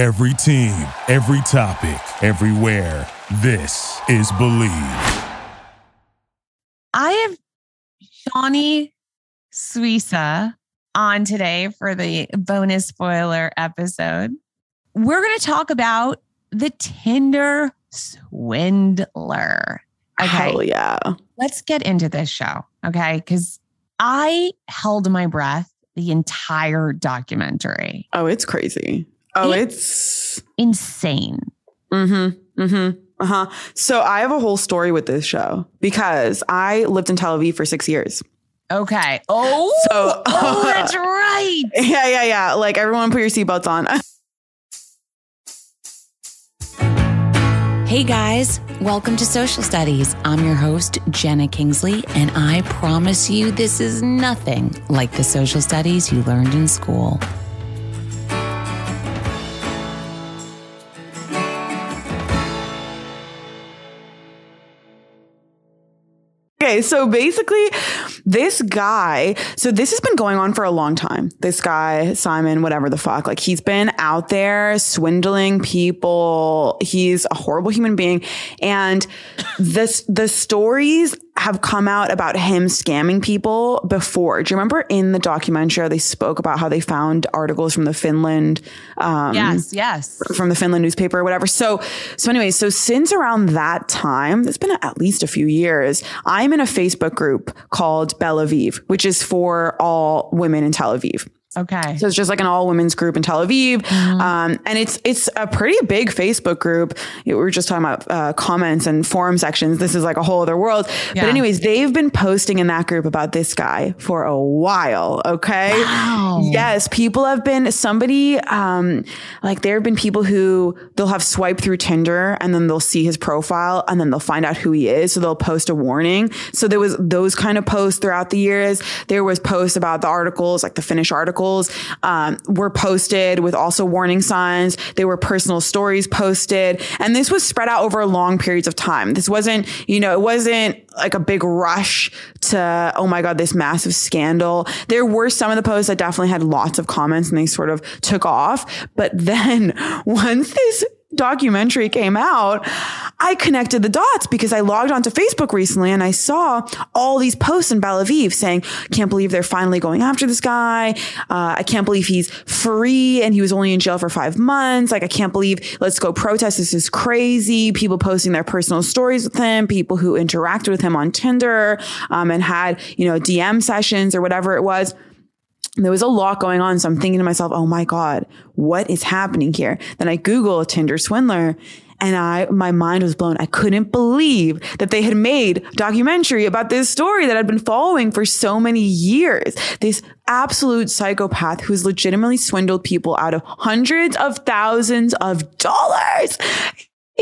Every team, every topic, everywhere. This is Bleav. I have Shanni Suissa on today for the bonus spoiler episode. We're going to talk about the Tinder swindler. Okay. Hell yeah. Let's get into this show. Okay. Because I held my breath the entire documentary. Oh, it's crazy. Oh, It- it's Insane. mm-hmm. Mm-hmm. Uh-huh. So I have a whole story with this show because I lived in Tel Aviv for six years. Okay. Oh, So- oh that's right. Yeah, yeah, yeah. Like everyone put your seatbelts on. Hey guys, welcome to Social Studies. I'm your host, Jenna Kingsley, and I promise you this is nothing like the social studies you learned in school. Okay, so basically, this guy, so this has been going on for a long time. This guy, Simon, whatever the fuck, like he's been out there swindling people. He's a horrible human being. And this, the stories have come out about him scamming people before. Do you remember in the documentary, they spoke about how they found articles from the Finland, um, Yes, yes. from the Finland newspaper or whatever. So, so anyway, so since around that time, it's been at least a few years, I'm in a Facebook group called Bel Aviv, which is for all women in Tel Aviv. Okay. So it's just like an all women's group in Tel Aviv, um, and it's it's a pretty big Facebook group. We were just talking about uh, comments and forum sections. This is like a whole other world. Yeah. But anyways, they've been posting in that group about this guy for a while. Okay. Wow. Yes, people have been somebody um like there have been people who they'll have swipe through Tinder and then they'll see his profile and then they'll find out who he is. So they'll post a warning. So there was those kind of posts throughout the years. There was posts about the articles, like the Finnish articles, um, were posted with also warning signs. There were personal stories posted. And this was spread out over long periods of time. This wasn't, you know, it wasn't like a big rush to, oh my God, this massive scandal. There were some of the posts that definitely had lots of comments and they sort of took off. But then once this documentary came out, I connected the dots because I logged onto Facebook recently and I saw all these posts in Bel Aviv saying, can't believe they're finally going after this guy. Uh, I can't believe he's free and he was only in jail for five months. Like, I can't believe let's go protest. This is crazy. People posting their personal stories with him, people who interacted with him on Tinder, um, and had, you know, DM sessions or whatever it was there was a lot going on. So I'm thinking to myself, oh my God, what is happening here? Then I Google Tinder swindler and I, my mind was blown. I couldn't believe that they had made a documentary about this story that I'd been following for so many years. This absolute psychopath who's legitimately swindled people out of hundreds of thousands of dollars.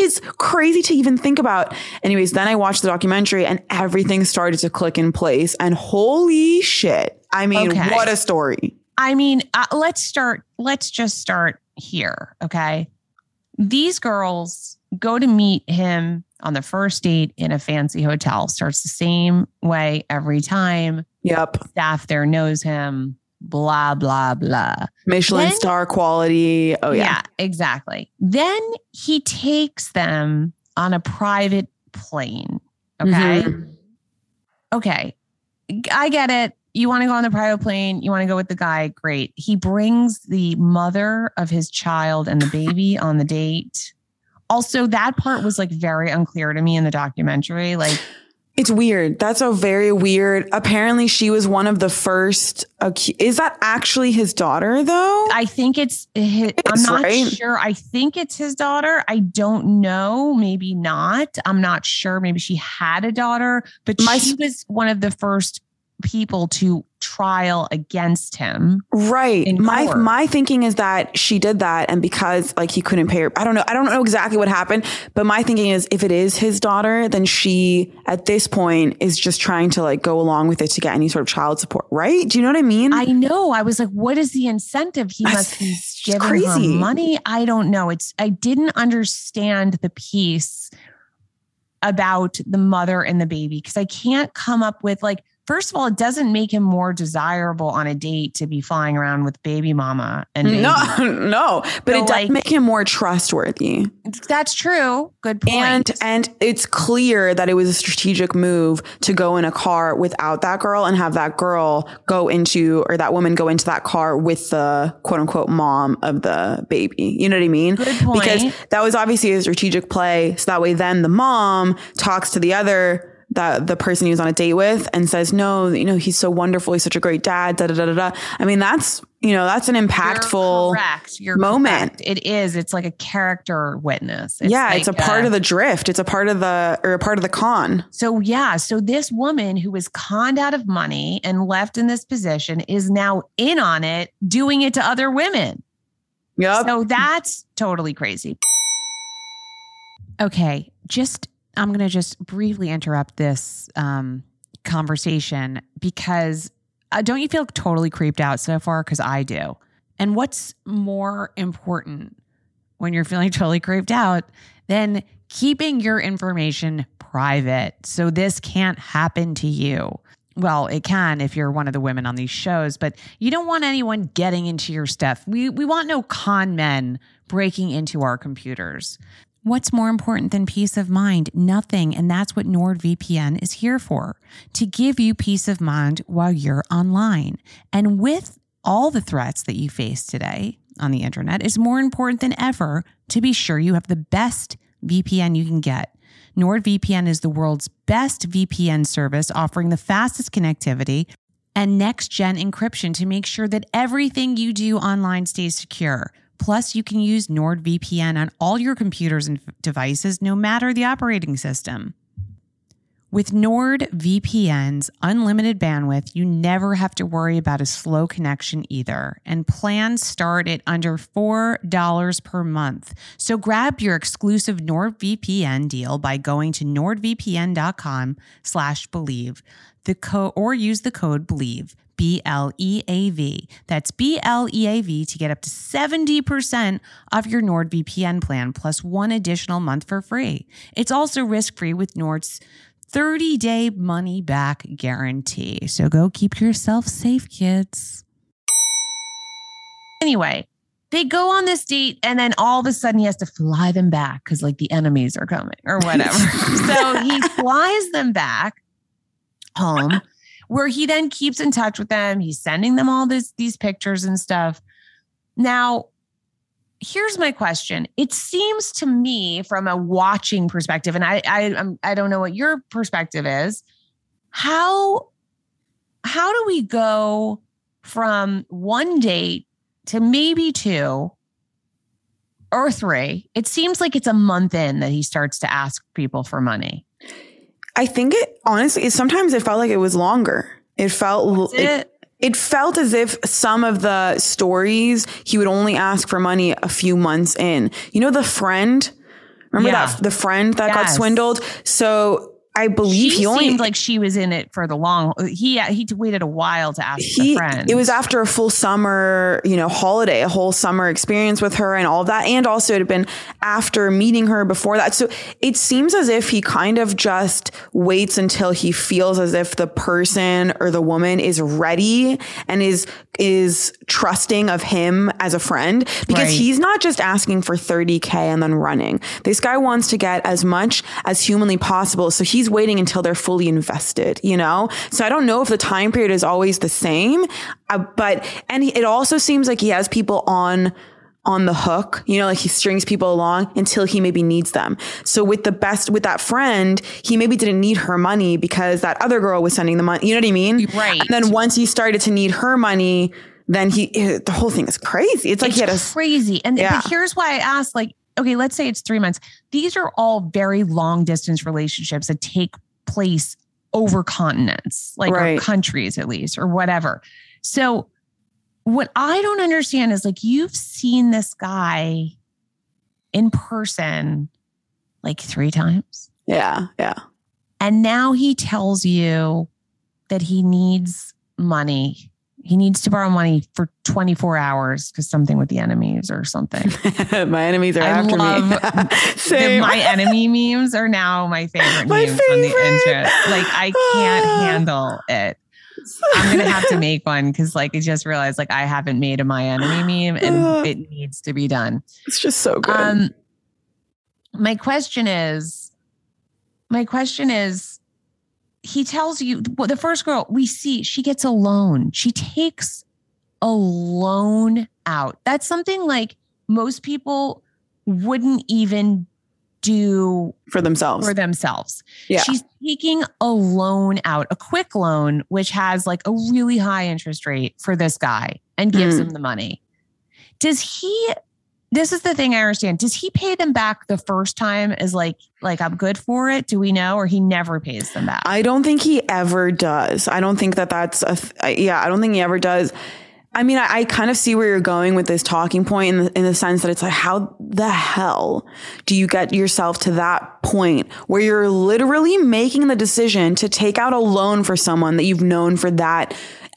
It's crazy to even think about. Anyways, then I watched the documentary and everything started to click in place. And holy shit. I mean, Okay. what a story. I mean, uh, let's start. Let's just start here. Okay. These girls go to meet him on the first date in a fancy hotel. Starts the same way every time. Yep. Staff there knows him. Blah, blah, blah. Michelin Then- star quality. Oh, yeah. exactly. Then he takes them on a private plane. Okay. Mhm. okay, I get it. You want to go on the private plane, you want to go with the guy, great. He brings the mother of his child and the baby on the date. Also, that part was like very unclear to me in the documentary. Like, It's weird. That's a very weird. Apparently, she was one of the first. Acu- is that actually his daughter, though? I think it's, his, I'm not right? sure. I think it's his daughter. I don't know. Maybe not. I'm not sure. Maybe she had a daughter, but My she was one of the first people to trial against him. Right. My my thinking is that she did that and because like he couldn't pay her I don't know I don't know exactly what happened, but my thinking is if it is his daughter, then she at this point is just trying to like go along with it to get any sort of child support, right? Do you know what I mean? I know. I was like, what is the incentive? He must be giving crazy. her money. I don't know. It's I didn't understand the piece about the mother and the baby because I can't come up with like first of all, it doesn't make him more desirable on a date to be flying around with baby mama and baby. No, no, but So, it does like- make him more trustworthy. That's true. Good point. And and it's clear that it was a strategic move to go in a car without that girl and have that girl go into or that woman go into that car with the quote unquote mom of the baby. You know what I mean? Good point. Because that was obviously a strategic play. So that way then the mom talks to the other that the person he was on a date with and says, No, you know, he's so wonderful, he's such a great dad, da da da da da. I mean, that's you know, that's an You're impactful correct. You're moment. correct. It is. It's like a character witness. It's yeah, it's a like part of the drift. It's a part of the or a part of the con. So yeah, so this woman who was conned out of money and left in this position is now in on it, doing it to other women. Yep. So that's totally crazy. Okay, just I'm going to just briefly interrupt this um, conversation because uh, don't you feel totally creeped out so far? Because I do. And what's more important when you're feeling totally creeped out than keeping your information private so this can't happen to you? Well, it can if you're one of the women on these shows, but you don't want anyone getting into your stuff. We we want no con men breaking into our computers. What's more important than peace of mind? Nothing. And that's what NordVPN is here for to give you peace of mind while you're online. And with all the threats that you face today on the internet, it's more important than ever to be sure you have the best VPN you can get. NordVPN is the world's best VPN service, offering the fastest connectivity and next gen encryption to make sure that everything you do online stays secure. Plus, you can use NordVPN on all your computers and devices, no matter the operating system. With NordVPN's unlimited bandwidth, you never have to worry about a slow connection either. And plans start at under $4 per month. So grab your exclusive NordVPN deal by going to nordvpn.com slash bleav. The co- or use the code BLEAV, B L E A V. That's B L E A V to get up to 70% off your NordVPN plan plus one additional month for free. It's also risk-free with Nord's 30 day money back guarantee. So go keep yourself safe, kids. Anyway, they go on this date and then all of a sudden he has to fly them back because like the enemies are coming or whatever. so he flies them back home where he then keeps in touch with them. He's sending them all this these pictures and stuff. Now, here's my question. It seems to me from a watching perspective, and I I I'm, I don't know what your perspective is. How how do we go from one date to maybe two or three? It seems like it's a month in that he starts to ask people for money. I think it honestly, it, sometimes it felt like it was longer. It felt it? it felt as if some of the stories he would only ask for money a few months in. You know, the friend, remember Yeah. that the friend that got swindled? So I believe she he only seemed like she was in it for the long. He he waited a while to ask he friend. it was after a full summer you know holiday a whole summer experience with her and all of that and also it had been after meeting her before that so it seems as if he kind of just waits until he feels as if the person or the woman is ready and is is trusting of him as a friend because Right. he's not just asking for 30k and then running this guy wants to get as much as humanly possible so he's waiting until they're fully invested you know so i don't know if the time period is always the same uh, but and it also seems like he has people on on the hook you know like he strings people along until he maybe needs them so with the best with that friend he maybe didn't need her money because that other girl was sending the money you know what i mean Right. and then once he started to need her money then he the whole thing is crazy it's like he had a crazy. And Yeah. here's why I asked, like, okay, let's say it's three months. These are all very long distance relationships that take place over continents, like Right. countries at least, or whatever. So what I don't understand is like you've seen this guy in person like three times. yeah yeah And now he tells you that he needs money. He needs to borrow money for 24 hours because something with the enemies or something. my enemies are I after love me. the, my enemy memes are now my favorite My memes on the favorite. internet. Like I can't Ah. handle it. I'm gonna have to make one because like I just realized like I haven't made a my enemy meme and it needs to be done. It's just so good. Um, my question is, my question is, he tells you well, the first girl we see she gets a loan. She takes a loan out. That's something like most people wouldn't even do for themselves. for themselves. Yeah. She's taking a loan out, a quick loan, which has like a really high interest rate for this guy and gives Mm. him the money. Does he this is the thing I understand. Does he pay them back the first time as like like I'm good for it? Do we know or he never pays them back? I don't think he ever does. I don't think that that's a, th- yeah, I don't think he ever does. I mean, I, I kind of see where you're going with this talking point in the, in the sense that it's like, how the hell do you get yourself to that point where you're literally making the decision to take out a loan for someone that you've known for that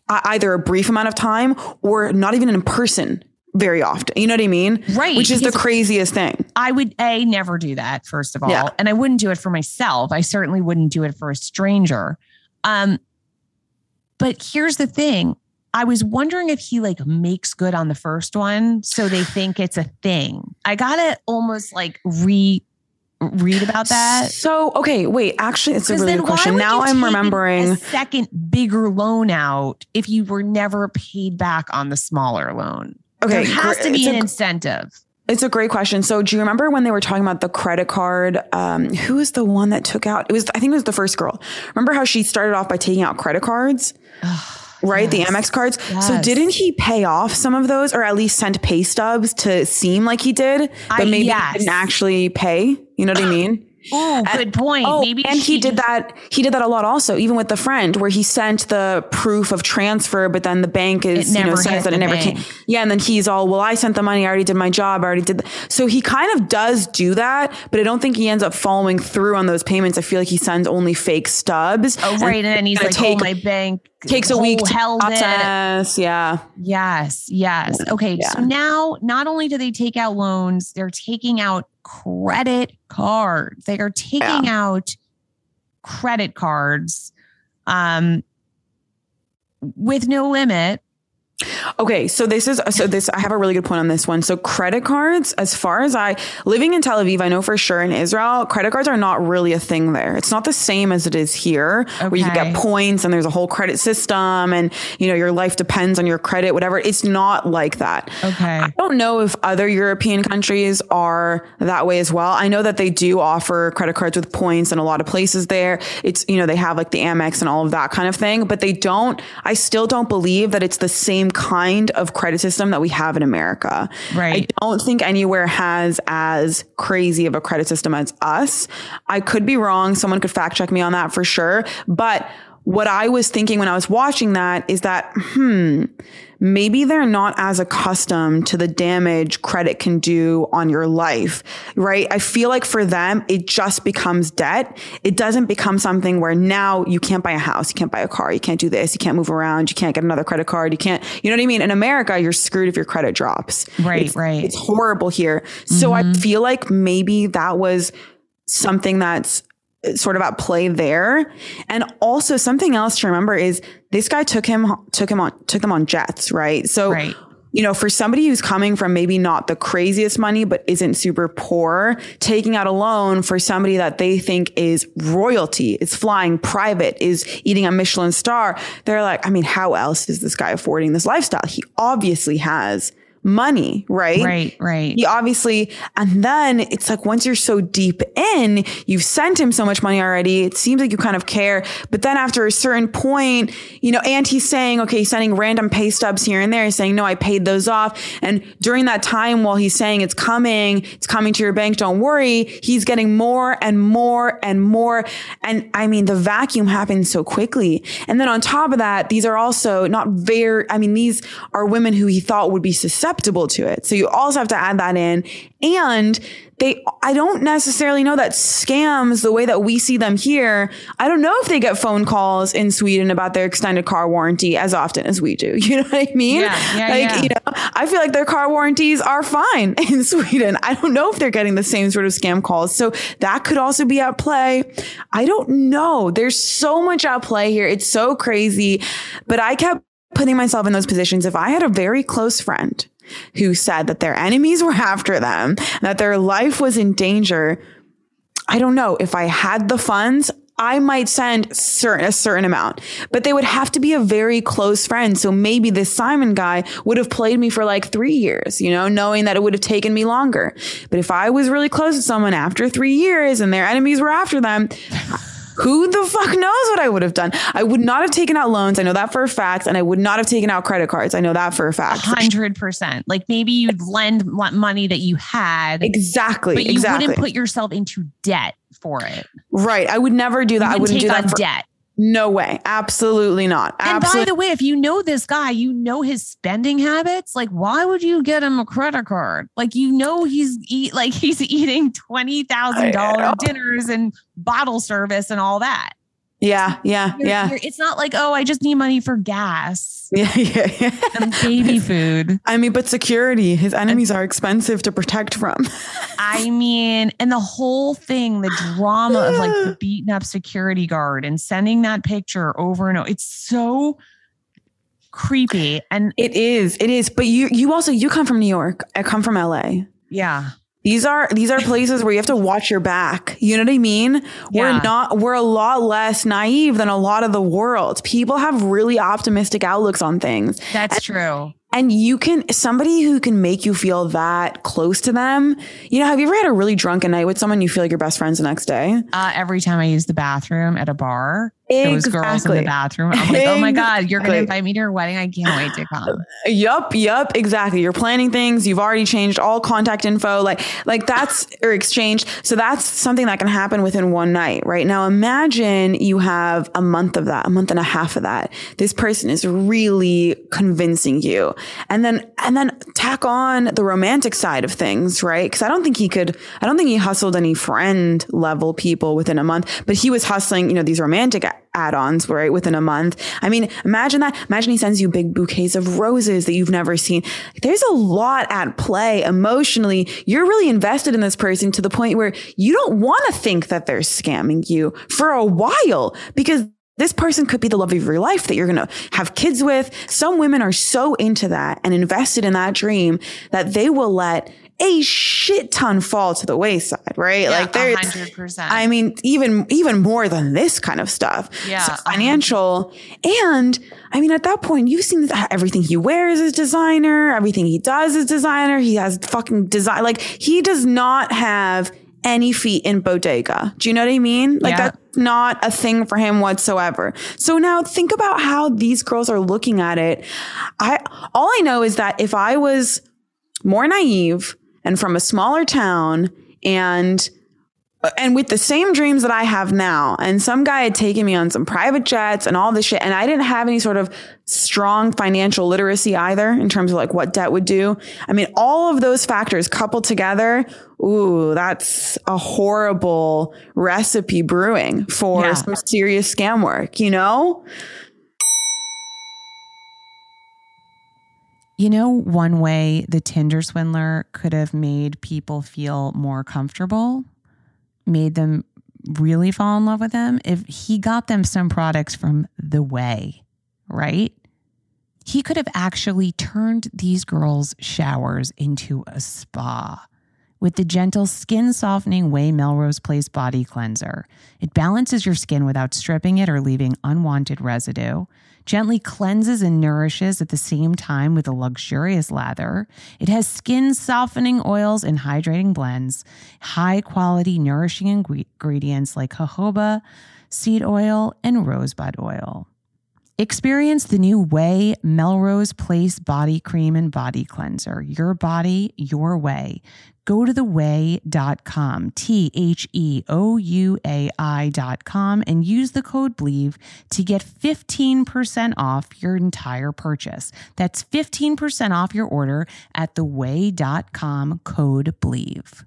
either a brief amount of time or not even in person very often. You know what I mean? Right, Which is the craziest thing. I would a never do that first of all, Yeah. and I wouldn't do it for myself. I certainly wouldn't do it for a stranger. Um, but here's the thing: I was wondering if he like makes good on the first one, so they think it's a thing. I gotta almost like re read about that. So, okay, wait, actually, it's a really good question. Now I'm remembering. a second bigger loan out if you were never paid back on the smaller loan. Okay, there has to be an a- incentive. It's a great question. So, do you remember when they were talking about the credit card? Um, who was the one that took out? It was, I think it was the first girl. Remember how she started off by taking out credit cards, right? The. Amex cards. So, didn't he pay off some of those, or at least send pay stubs to seem like he did, but I- maybe yes. he didn't actually pay? You know what I mean? Oh, good point. Oh, Maybe and he did that. He did that a lot also, even with the friend, where he sent the proof of transfer, but then the bank is you know says that it never bank. came. Yeah, and then he's all, well, I sent the money. I already did my job. I already did. th-" So he kind of does do that, but I don't think he ends up following through on those payments. I feel like he sends only fake stubs. Oh, right. And then he's like, oh, take- oh, my bank takes a week to held it. Yeah. Yes, yes. Okay. Yeah. So now not only do they take out loans, they're taking out credit cards. They are taking out credit cards um with no limit. Okay, so this is so this I have a really good point on this one. So credit cards, as far as I living in Tel Aviv, I know for sure in Israel, credit cards are not really a thing there. It's not the same as it is here, where you can get points and there's a whole credit system, and you know your life depends on your credit, whatever. It's not like that. Okay. I don't know if other European countries are that way as well. I know that they do offer credit cards with points in a lot of places there. It's, you know, they have like the Amex and all of that kind of thing, but they don't, I still don't believe that it's the same kind of credit system that we have in America. Right. I don't think anywhere has as crazy of a credit system as us. I could be wrong. Someone could fact check me on that for sure. But what I was thinking when I was watching that is that, hmm, maybe they're not as accustomed to the damage credit can do on your life, right? I feel like for them, it just becomes debt. It doesn't become something where now you can't buy a house, you can't buy a car, you can't do this, you can't move around, you can't get another credit card, you can't, you know what I mean? In America, you're screwed if your credit drops. Right, It's- right. It's horrible here. So I feel like maybe that was something that's sort of at play there. And also something else to remember is this guy took him took him on took them on jets, right? So Right. you know, for somebody who's coming from maybe not the craziest money, but isn't super poor, taking out a loan for somebody that they think is royalty, is flying private, is eating a Michelin star, they're like, I mean, how else is this guy affording this lifestyle? He obviously has money, right? Right, right. He obviously, and then it's like once you're so deep in, you've sent him so much money already. It seems like you kind of care. But then after a certain point, you know, and he's saying, okay, he's sending random pay stubs here and there, he's saying, no, I paid those off. And during that time, while he's saying it's coming, it's coming to your bank, don't worry, he's getting more and more and more. And I mean, the vacuum happens so quickly. And then on top of that, these are also not very, I mean, these are women who he thought would be susceptible susceptible to it. So you also have to add that in. And they, I don't necessarily know that scams, the way that we see them here, I don't know if they get phone calls in Sweden about their extended car warranty as often as we do. You know what I mean? Yeah, yeah, like, yeah. you know, I feel like their car warranties are fine in Sweden. I don't know if they're getting the same sort of scam calls. So that could also be at play. I don't know. There's so much at play here. It's so crazy. But I kept putting myself in those positions. If I had a very close friend who said that their enemies were after them, that their life was in danger, I don't know if I had the funds. I might send certain a certain amount, but they would have to be a very close friend. So maybe this Simon guy would have played me for like three years, you know, knowing that it would have taken me longer. But if I was really close to someone after three years and their enemies were after them, who the fuck knows what I would have done? I would not have taken out loans. I know that for a fact. And I would not have taken out credit cards. I know that for a fact. Hundred percent. Like maybe you'd lend money that you had, Exactly. but you exactly. wouldn't put yourself into debt for it. right. I would never do that. I wouldn't do that. For, debt. No way. Absolutely not. And by the way, if you know this guy, you know his spending habits. Like, why would you get him a credit card? Like, you know he's eat like he's eating twenty thousand dollar dinners and bottle service and all that. Yeah. Yeah. You're- Yeah. you're- it's not like oh, I just need money for gas Yeah. Yeah. Yeah. and baby food. I mean, but security, his enemies are expensive to protect from. I mean, and the whole thing, the drama of like the beaten up security guard and sending that picture over and over. It's so creepy. And It is. It is. But you you also you come from New York. I come from LA. yeah, These are these are places where you have to watch your back. You know what I mean? Yeah. We're not we're a lot less naive than a lot of the world. People have really optimistic outlooks on things. that's true. And you can somebody who can make you feel that close to them. You know, have you ever had a really drunken night with someone you feel like you're best friends the next day? Uh, every time I use the bathroom at a bar, those girls in the bathroom, I'm like, oh my God, you're going to invite me to your wedding. I can't wait to come. Yup, yup, exactly. You're planning things. You've already changed all contact info, like like that's or exchanged. So that's something that can happen within one night, right? Now imagine you have a month of that, a month and a half of that. This person is really convincing you, and then and then tack on the romantic side of things, right? Because I don't think he could. I don't think he hustled any friend level people within a month, but he was hustling, you know, these romantic add-ons right within a month i mean imagine that imagine he sends you big bouquets of roses that you've never seen there's a lot at play emotionally you're really invested in this person to the point where you don't want to think that they're scamming you for a while because this person could be the love of your life that you're going to have kids with. Some women are so into that and invested in that dream that they will let a shit ton fall to the wayside, right? like there's hundred percent. I mean, even even more than this kind of stuff. Yeah, So financial, and I mean, at that point, you've seen that everything he wears is designer. Everything he does is designer. He has fucking design. Like he does not have any feet in bodega. Do you know what I mean? Like Yeah. that's not a thing for him whatsoever. So now think about how these girls are looking at it. I all I know is that if I was more naive and from a smaller town and and with the same dreams that I have now, and some guy had taken me on some private jets and all this shit, and I didn't have any sort of strong financial literacy either in terms of like what debt would do. I mean, all of those factors coupled together, ooh, that's a horrible recipe brewing for Yeah. some serious scam work, you know? You know, one way the Tinder swindler could have made people feel more comfortable, made them really fall in love with him, if he got them some products from The OUAI, right? He could have actually turned these girls' showers into a spa with the gentle skin softening OUAI Melrose Place body cleanser. It balances your skin without stripping it or leaving unwanted residue. Gently cleanses and nourishes at the same time with a luxurious lather. It has skin softening oils and hydrating blends, high quality nourishing ingredients like jojoba, seed oil, and rosebud oil. Experience the new OUAI Melrose Place Body Cream and Body Cleanser. Your body, your way. Go to theouai.com, T H E O U A I.com, and use the code BLEAV to get 15% off your entire purchase. That's 15% off your order at theouai.com, code BLEAV.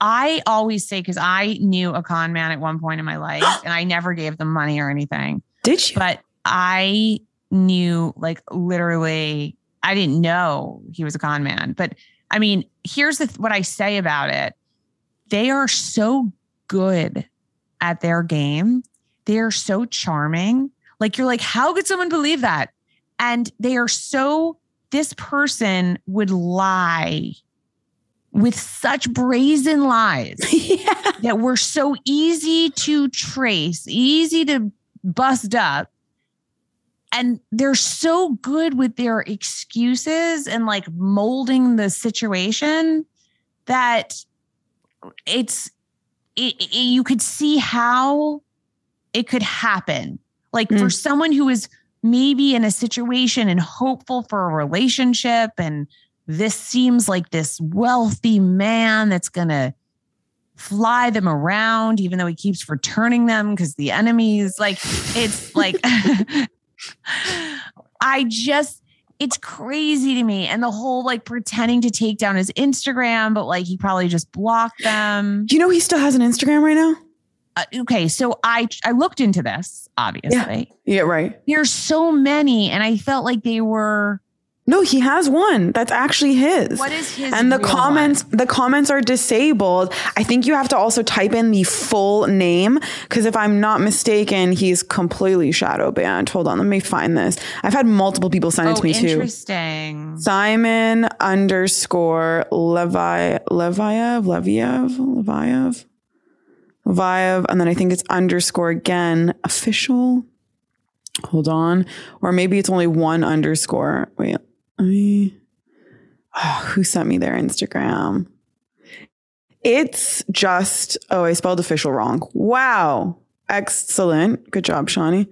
I always say because I knew a con man at one point in my life, and I never gave them money or anything. Did you? But I knew, like, literally, I didn't know he was a con man. But I mean, here's the, what I say about it: they are so good at their game. They are so charming. Like you're like, how could someone believe that? And they are so. This person would lie with such brazen lies yeah. that were so easy to trace, easy to bust up. And they're so good with their excuses and like molding the situation that it's, it, it, you could see how it could happen. Like for Mm. someone who is maybe in a situation and hopeful for a relationship and this seems like this wealthy man that's going to fly them around even though he keeps returning them because the enemies like it's like i just it's crazy to me and the whole like pretending to take down his instagram but like he probably just blocked them you know he still has an Instagram right now? uh, okay so i i looked into this obviously Yeah, right. there's so many and i felt like they were No, he has one. That's actually his. what is his and the comments one? the comments are disabled. I think you have to also type in the full name because if i'm not mistaken he's completely shadow banned. Hold on let me find this. I've had multiple people send it oh to me too. interesting. Simon underscore levi leviev leviev leviev leviev and then i think it's underscore again official. Hold on. Or maybe it's only one underscore. Wait me oh, who sent me their Instagram? It's just, oh, I spelled official wrong. Wow. Excellent. Good job, Shanni.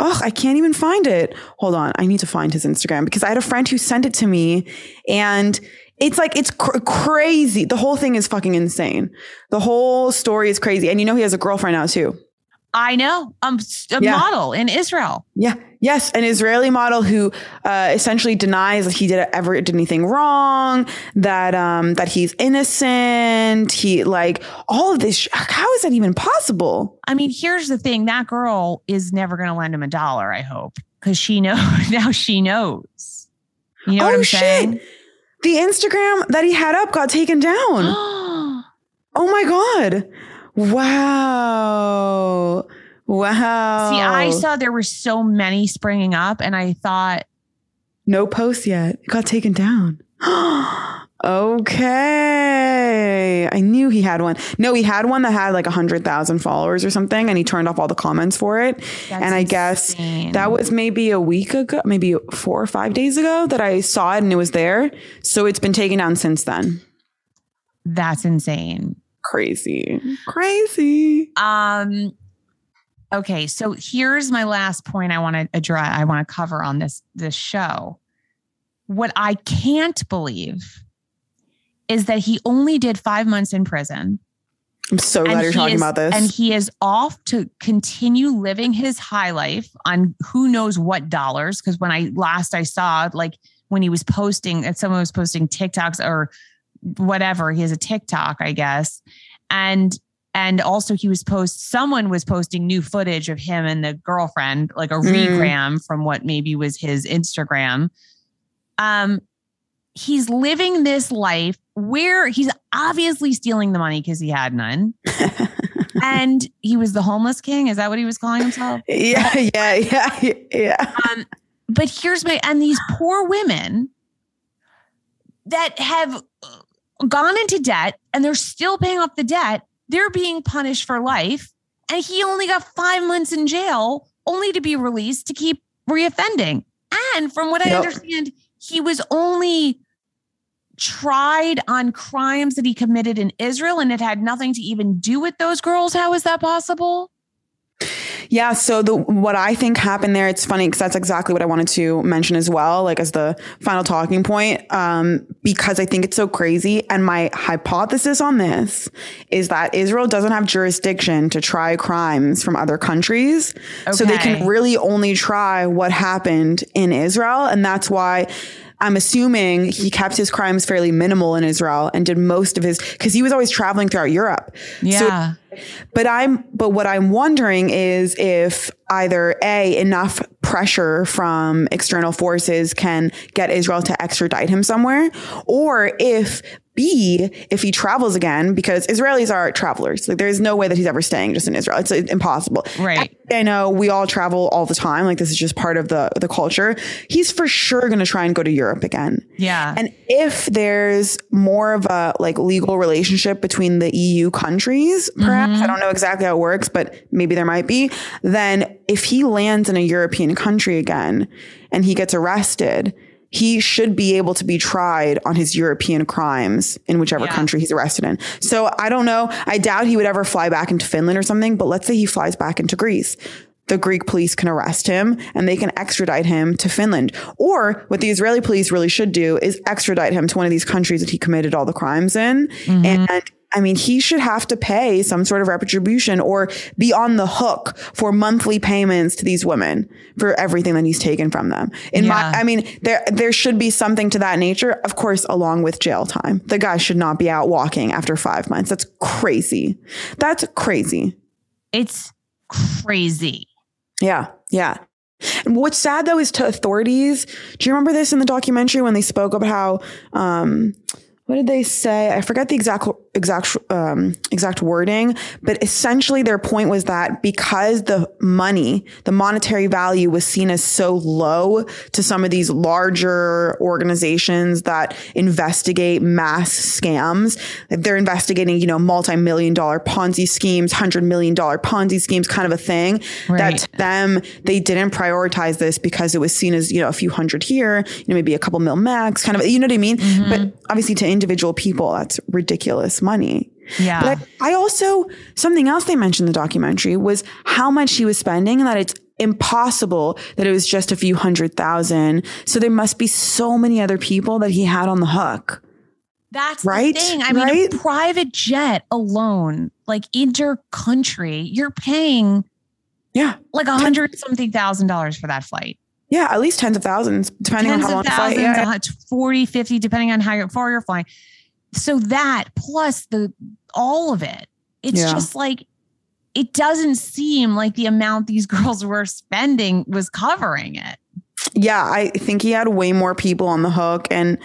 Oh, I can't even find it. Hold on. I need to find his Instagram because I had a friend who sent it to me and it's like, it's cr- crazy. The whole thing is fucking insane. The whole story is crazy. And you know, he has a girlfriend now too. I know. Um, a Yeah. model in Israel. Yeah. Yes. An Israeli model who uh, essentially denies that he did ever did anything wrong, that um, that he's innocent. He like all of this. sh- How is that even possible? I mean, here's the thing: that girl is never going to lend him a dollar. I hope because she knows now. She knows. You know what Oh, I'm shit. saying? The Instagram that he had up got taken down. oh my god! Wow! Wow! See, I saw there were so many springing up, and I thought, no post yet. It got taken down. okay. I knew he had one. No, he had one that had like a hundred thousand followers or something, and he turned off all the comments for it. That's and I guess that was maybe a week ago, maybe four or five days ago that I saw it and it was there. So it's been taken down since then. that's insane. Crazy. Crazy. Um, okay, so here's my last point. I want to address. I want to cover on this this show. What I can't believe is that he only did five months in prison. I'm so glad you're talking is- about this. And he is off to continue living his high life on who knows what dollars. Because when I last I saw, like when he was posting, and someone was posting TikToks or whatever, he has a TikTok, I guess, and and also he was post. Someone was posting new footage of him and the girlfriend, like a Mm. regram from what maybe was his Instagram. Um, he's living this life where he's obviously stealing the money because he had none and he was the homeless king. Is that what he was calling himself? yeah, yeah, yeah, yeah. Um, but here's my and these poor women that have gone into debt and they're still paying off the debt. They're being punished for life, and he only got five months in jail, only to be released to keep reoffending. And from what I understand, he was only tried on crimes that he committed in Israel, and it had nothing to even do with those girls. How is that possible? Yeah. So the what I think happened there, it's funny because that's exactly what I wanted to mention as well, like as the final talking point, um, because I think it's so crazy. And my hypothesis on this is that Israel doesn't have jurisdiction to try crimes from other countries, so they can really only try what happened in Israel, and that's why. I'm assuming he kept his crimes fairly minimal in Israel and did most of his because he was always traveling throughout Europe. So Yeah. but I'm but what I'm wondering is if either A enough pressure from external forces can get Israel to extradite him somewhere or if B if he travels again because Israelis are travelers. Like there's no way that he's ever staying just in Israel. It's impossible. Right. I know we all travel all the time. Like this is just part of the the culture. He's for sure going to try and go to Europe again. Yeah. and if there's more of a like legal relationship between the EU countries, perhaps mm-hmm. I don't know exactly how it works, but maybe there might be, then if he lands in a European country again and he gets arrested, he should be able to be tried on his European crimes in whichever Yeah. country he's arrested in. So I don't know. I doubt he would ever fly back into Finland or something, but let's say he flies back into Greece the Greek police can arrest him and they can extradite him to Finland. Or what the Israeli police really should do is extradite him to one of these countries that he committed all the crimes in. Mm-hmm. And I mean, he should have to pay some sort of retribution or be on the hook for monthly payments to these women for everything that he's taken from them. In Yeah. my, I mean, there, there should be something to that nature, of course, along with jail time. The guy should not be out walking after five months. That's crazy. That's crazy. it's crazy. Yeah, yeah. And what's sad though is to authorities. Do you remember this in the documentary when they spoke about how um what did they say? I forget the exact exact um, exact wording, but essentially their point was that because the money, the monetary value was seen as so low to some of these larger organizations that investigate mass scams, they're investigating, you know, multi-million dollar Ponzi schemes, hundred million dollar Ponzi schemes, kind of a thing. That Right. to them they didn't prioritize this because it was seen as you know a few hundred here, you know, maybe a couple mil max, kind of, you know what I mean? But obviously to individual people, that's ridiculous money. Yeah. But I, I also something else they mentioned in the documentary was how much he was spending and that it's impossible that it was just a few hundred thousand. So there must be so many other people that he had on the hook. That's Right? the thing. I mean, Right? a private jet alone, like inter-country, you're paying Yeah. like a hundred something thousand dollars for that flight. Yeah, at least tens of thousands, depending Tens on how long the flight. yeah. uh, 40, 50, depending on how far you're flying. So that plus the all of it, it's Yeah. just like it doesn't seem like the amount these girls were spending was covering it. yeah, I think he had way more people on the hook, and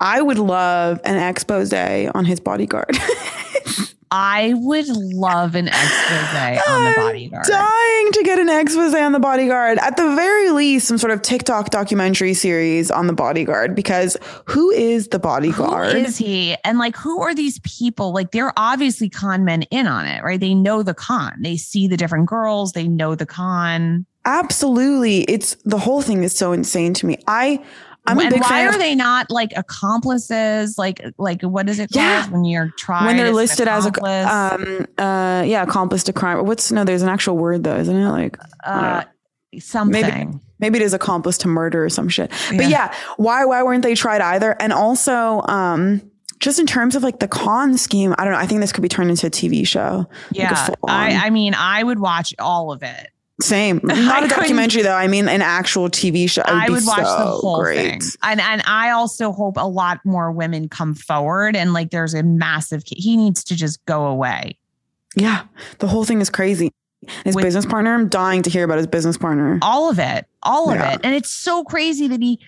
I would love an expose on his bodyguard. I would love an expose on the I'm bodyguard. Dying to get an expose on the bodyguard. At the very least, some sort of TikTok documentary series on the bodyguard, because who is the bodyguard? Who is he? And like, who are these people? Like, they're obviously con men in on it, right? They know the con. They see the different girls. They know the con. Absolutely. It's the whole thing is so insane to me. I I'm a big why fan are they not like accomplices? Like, like what is it called Yeah. when you're tried? when they're listed as a um uh yeah accomplice to crime. What's no? There's an actual word though, isn't it? Like uh, something. maybe maybe it is accomplice to murder or some shit. But Yeah. yeah, why why weren't they tried either? And also, um, just in terms of like the con scheme, I don't know. I think this could be turned into a TV show. Yeah, full I, on. I mean, I would watch all of it. Same. Not I a documentary though. I mean, an actual TV show. I would watch the so whole great. thing, and and I also hope a lot more women come forward. And like, there's a massive. He needs to just go away. Yeah, the whole thing is crazy. His With- business partner. I'm dying to hear about his business partner. all of it all of Yeah. it and it's so crazy that he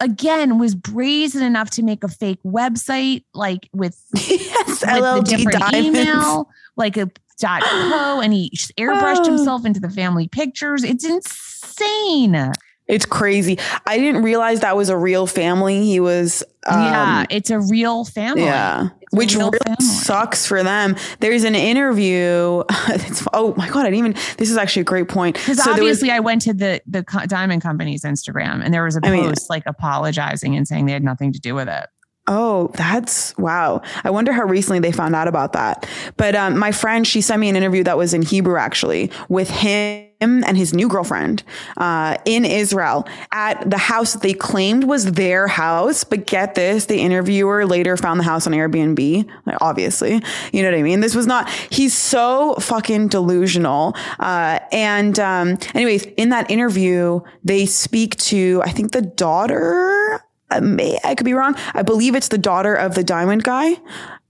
again was brazen enough to make a fake website like with, yes, with the different diamonds. email like a dot co and he airbrushed himself into the family pictures it's insane It's crazy. I didn't realize that was a real family. He was. Um, yeah it's a real family Yeah. It's Which really family. sucks for them. There's an interview. It's, oh my God. I didn't even, this is actually a great point. because was- obviously I went to the the diamond company's Instagram and there was a I mean- post like apologizing and saying they had nothing to do with it. Oh, that's wow. I wonder how recently they found out about that. But um, my friend, she sent me an interview that was in Hebrew actually with him and his new girlfriend uh, in Israel at the house that they claimed was their house. But get this, the interviewer later found the house on Airbnb, like, obviously. You know what I mean? This was not, he's so fucking delusional. Uh, and um, anyways, in that interview, they speak to, I think, the daughter I may I could be wrong. I believe it's the daughter of the diamond guy,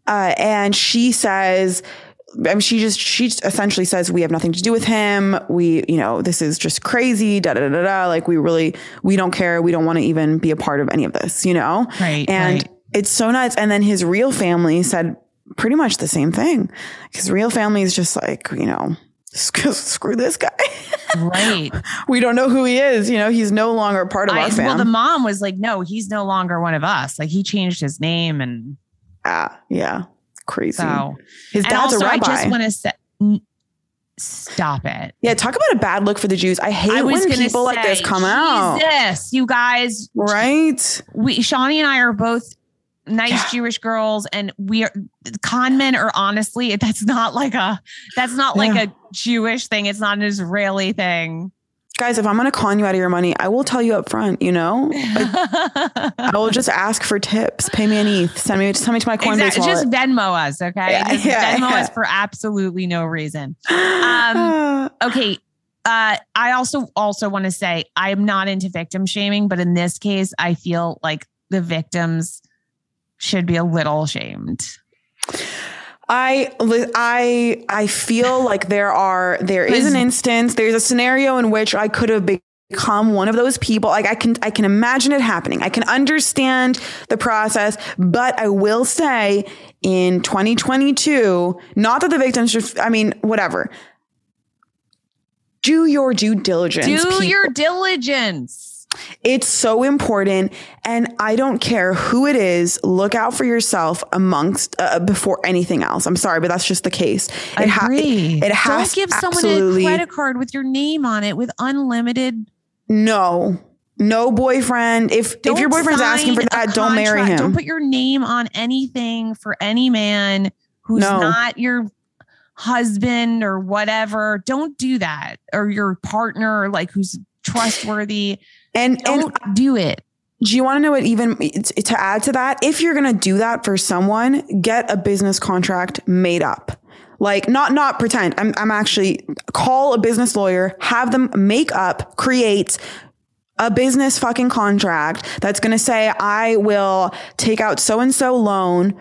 uh, and she says. I mean, she just she essentially says we have nothing to do with him. We, you know, this is just crazy. Da da da da. Like we really we don't care. We don't want to even be a part of any of this. You know, Right, And right. it's so nuts. And then his real family said pretty much the same thing. His real family is just like you know, screw, this guy. Right. we don't know who he is. You know, he's no longer part of I, our fam. well, the mom was like, no, he's no longer one of us. Like he changed his name and ah, yeah, crazy. so. His dad's also, a I rabbi. I just want to say, stop it. yeah, talk about a bad look for the Jews. I hate I when people like this say, come out. Jesus, you guys, Right? we Shanni and I are both nice Yeah. Jewish girls, and we are con men are honestly that's not like a that's not like a Jewish thing. It's not an Israeli thing. Guys, if I'm going to con you out of your money, I will tell you up front, you know? Like, I will just ask for tips. Pay me an ETH. Send me, send me to my Coinbase Exactly. wallet. Just Venmo us, okay? Yeah, Just yeah, Venmo yeah. us for absolutely no reason. Um, Okay. Uh, I also also want to say I am not into victim shaming, but in this case, I feel like the victims should be a little shamed. I I I feel like there are there is an instance there's a scenario in which I could have become one of those people like I can I can imagine it happening I can understand the process but I will say in 2022 not that the victims should I mean whatever do your due diligence Do people. your diligence. It's so important. And I don't care who it is. Look out for yourself amongst uh, before anything else. I'm sorry, but that's just the case. I It ha- agree. it has Don't give someone a credit card with your name on it with unlimited. No, no boyfriend. If if your boyfriend's asking for that, don't marry him. Don't put your name on anything for any man who's No. not your husband or whatever. Don't do that. Or your partner, like who's trustworthy. And and Don't do it. do you want to know what even to add to that? If you're gonna do that for someone, get a business contract made up. Like not not pretend. I'm I'm actually call a business lawyer, have them make up, create a business fucking contract that's going to say I will take out so and so loan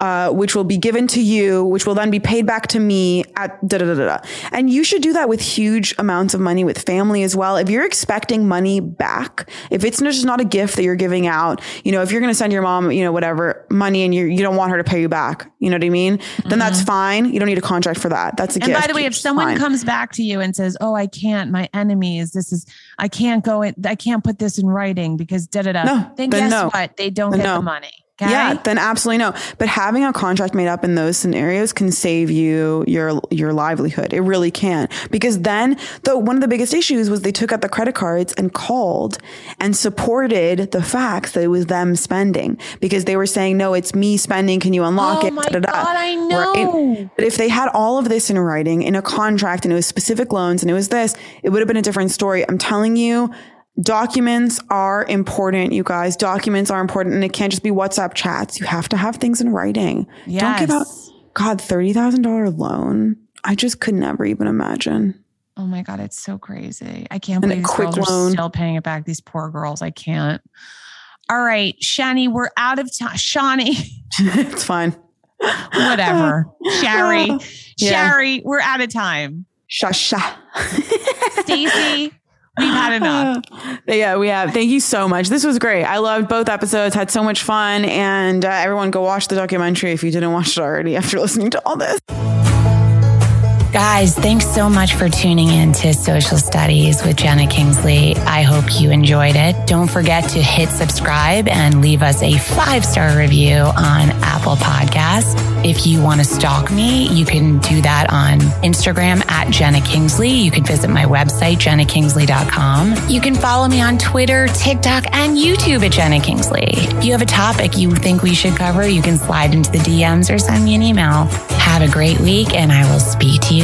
uh, which will be given to you, which will then be paid back to me at da da da da. And you should do that with huge amounts of money with family as well. If you're expecting money back, if it's just not a gift that you're giving out, you know, if you're going to send your mom, you know, whatever money and you you don't want her to pay you back, you know what I mean? Then that's fine. You don't need a contract for that. That's a Mm-hmm. And gift. by the way, if someone fine. comes back to you and says, "Oh, I can't. My enemies. This is. I can't go. In, I can't put this in writing because da da da." No, Then, then guess no. what? They don't Then get no. the money. Okay? Yeah, then absolutely no. But having a contract made up in those scenarios can save you your your livelihood. It really can. Because then the one of the biggest issues was they took out the credit cards and called and supported the facts that it was them spending because they were saying, No, it's me spending. Can you unlock Oh it? my Da, da, da. God, I Right? know. But if they had all of this in writing in a contract and it was specific loans and it was this, it would have been a different story. I'm telling you, documents are important, you guys. Documents are important and it can't just be WhatsApp chats. You have to have things in writing. Yes. Don't give out, God, $30,000 loan. I just could never even imagine. Oh my god, it's so crazy. I can't And a believe quick girls loan. are still paying it back. These poor girls. I can't. All right, Shanni, we're out of time. Shanni. it's fine. whatever. Sherry, Yeah. Sherry, we're out of time. Shasha. Stacy, we've had enough. Yeah, we have. Thank you so much. This was great. I loved both episodes. Had so much fun. And uh, everyone, go watch the documentary if you didn't watch it already after listening to all this. Guys, thanks so much for tuning in to Social Studies with Jenna Kingsley. I hope you enjoyed it. Don't forget to hit subscribe and leave us a five star review on Apple Podcasts. If you want to stalk me, you can do that on Instagram at Jenna Kingsley. You can visit my website, jennakingsley.com. You can follow me on Twitter, TikTok, and YouTube at Jenna Kingsley. If you have a topic you think we should cover, you can slide into the DMs or send me an email. Have a great week, and I will speak to